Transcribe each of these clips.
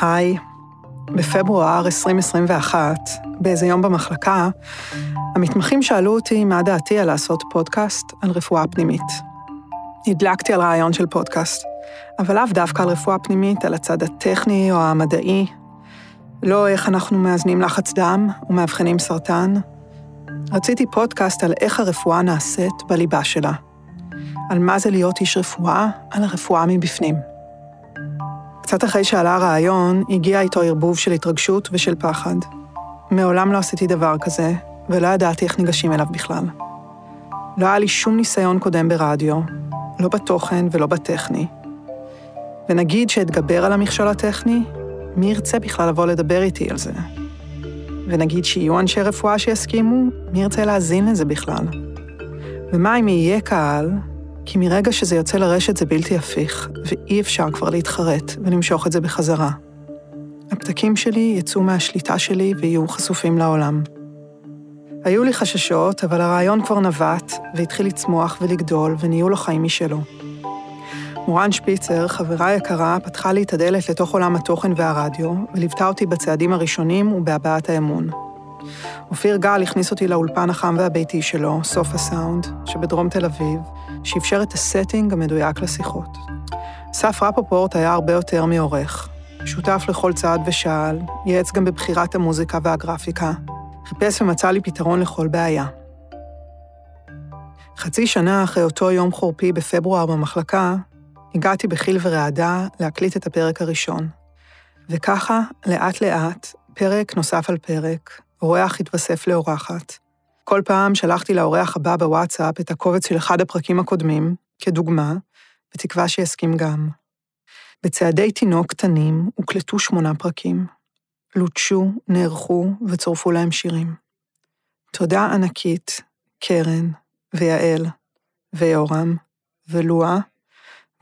היי, בפברואר 2021, באיזה יום במחלקה, המתמחים שאלו אותי מה דעתי על לעשות פודקאסט על רפואה פנימית. הדלקתי על רעיון של פודקאסט, אבל לאו דווקא על רפואה פנימית, על הצד הטכני או המדעי, לא איך אנחנו מאזנים לחץ דם ומאבחנים סרטן. רציתי פודקאסט על איך הרפואה נעשית בליבה שלה. על מה זה להיות איש רפואה, על הרפואה מבפנים. קצת אחרי שעלה הרעיון, הגיע איתו ערבוב של התרגשות ושל פחד. מעולם לא עשיתי דבר כזה, ולא ידעתי איך ניגשים אליו בכלל. לא היה לי שום ניסיון קודם ברדיו, לא בתוכן ולא בטכני. ונגיד שאתגבר על המכשול הטכני, מי ירצה בכלל לבוא לדבר איתי על זה? ונגיד שיהיו אנשי רפואה שיסכימו, מי ירצה להאזין לזה בכלל? ומה אם יהיה קהל כי מרגע שזה יוצא לרשת זה בלתי הפיך, ואי אפשר כבר להתחרט ולמשוך את זה בחזרה. הפתקים שלי יצאו מהשליטה שלי ויהיו חשופים לעולם. היו לי חששות, אבל הרעיון כבר נבט, והתחיל לצמוח ולגדול, ונהיו לו חיים משלו. מורן שפיצר, חברה יקרה, פתחה לי את הדלת לתוך עולם התוכן והרדיו, וליוותה אותי בצעדים הראשונים ובהבעת האמון. אופיר גל הכניס אותי לאולפן החם והביתי שלו, סוף הסאונד, שבדרום תל אביב, שאפשר את הסטינג המדויק לשיחות. אסף רפופורט היה הרבה יותר מעורך. שותף לכל צעד ושעל, ייעץ גם בבחירת המוזיקה והגרפיקה, חיפש ומצא לי פתרון לכל בעיה. חצי שנה אחרי אותו יום חורפי בפברואר במחלקה, הגעתי בחיל ורעדה להקליט את הפרק הראשון. וככה, לאט-לאט, פרק נוסף על פרק, אורח התווסף לאורחת. כל פעם שלחתי לאורח הבא בוואטסאפ את הקובץ של אחד הפרקים הקודמים, כדוגמה, בתקווה שיסכים גם. בצעדי תינוק קטנים הוקלטו שמונה פרקים. לוטשו, נערכו וצורפו להם שירים. תודה ענקית, קרן, ויעל, ויורם, ולואה,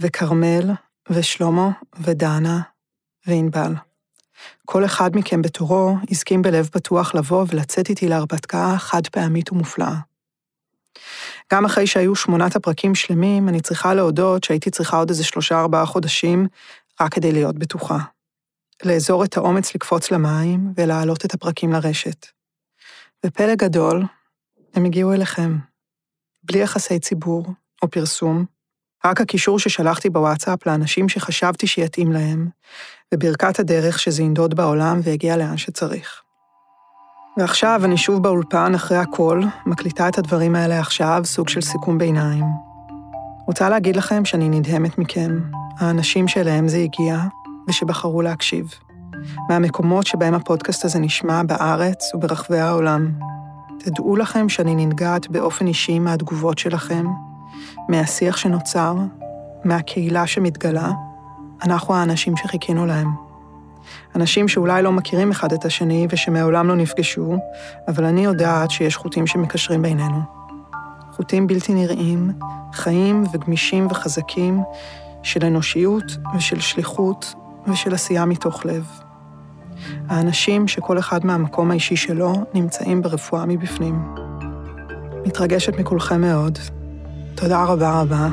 וכרמל, ושלמה, ודנה, וענבל. כל אחד מכם בתורו הסכים בלב פתוח לבוא ולצאת איתי להרפתקה חד פעמית ומופלאה. גם אחרי שהיו שמונת הפרקים שלמים, אני צריכה להודות שהייתי צריכה עוד איזה שלושה-ארבעה חודשים רק כדי להיות בטוחה. לאזור את האומץ לקפוץ למים ולהעלות את הפרקים לרשת. בפלא גדול, הם הגיעו אליכם. בלי יחסי ציבור או פרסום, רק הקישור ששלחתי בוואטסאפ לאנשים שחשבתי שיתאים להם, וברכת הדרך שזה ינדוד בעולם ויגיע לאן שצריך. ועכשיו אני שוב באולפן אחרי הכל, מקליטה את הדברים האלה עכשיו, סוג של סיכום ביניים. רוצה להגיד לכם שאני נדהמת מכם, האנשים שאליהם זה הגיע, ושבחרו להקשיב. מהמקומות שבהם הפודקאסט הזה נשמע בארץ וברחבי העולם. תדעו לכם שאני ננגעת באופן אישי מהתגובות שלכם, מהשיח שנוצר, מהקהילה שמתגלה, אנחנו האנשים שחיכינו להם. אנשים שאולי לא מכירים אחד את השני ושמעולם לא נפגשו, אבל אני יודעת שיש חוטים שמקשרים בינינו. חוטים בלתי נראים, חיים וגמישים וחזקים, של אנושיות ושל שליחות ושל עשייה מתוך לב. האנשים שכל אחד מהמקום האישי שלו נמצאים ברפואה מבפנים. מתרגשת מכולכם מאוד. תודה רבה רבה.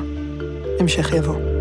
המשך יבוא.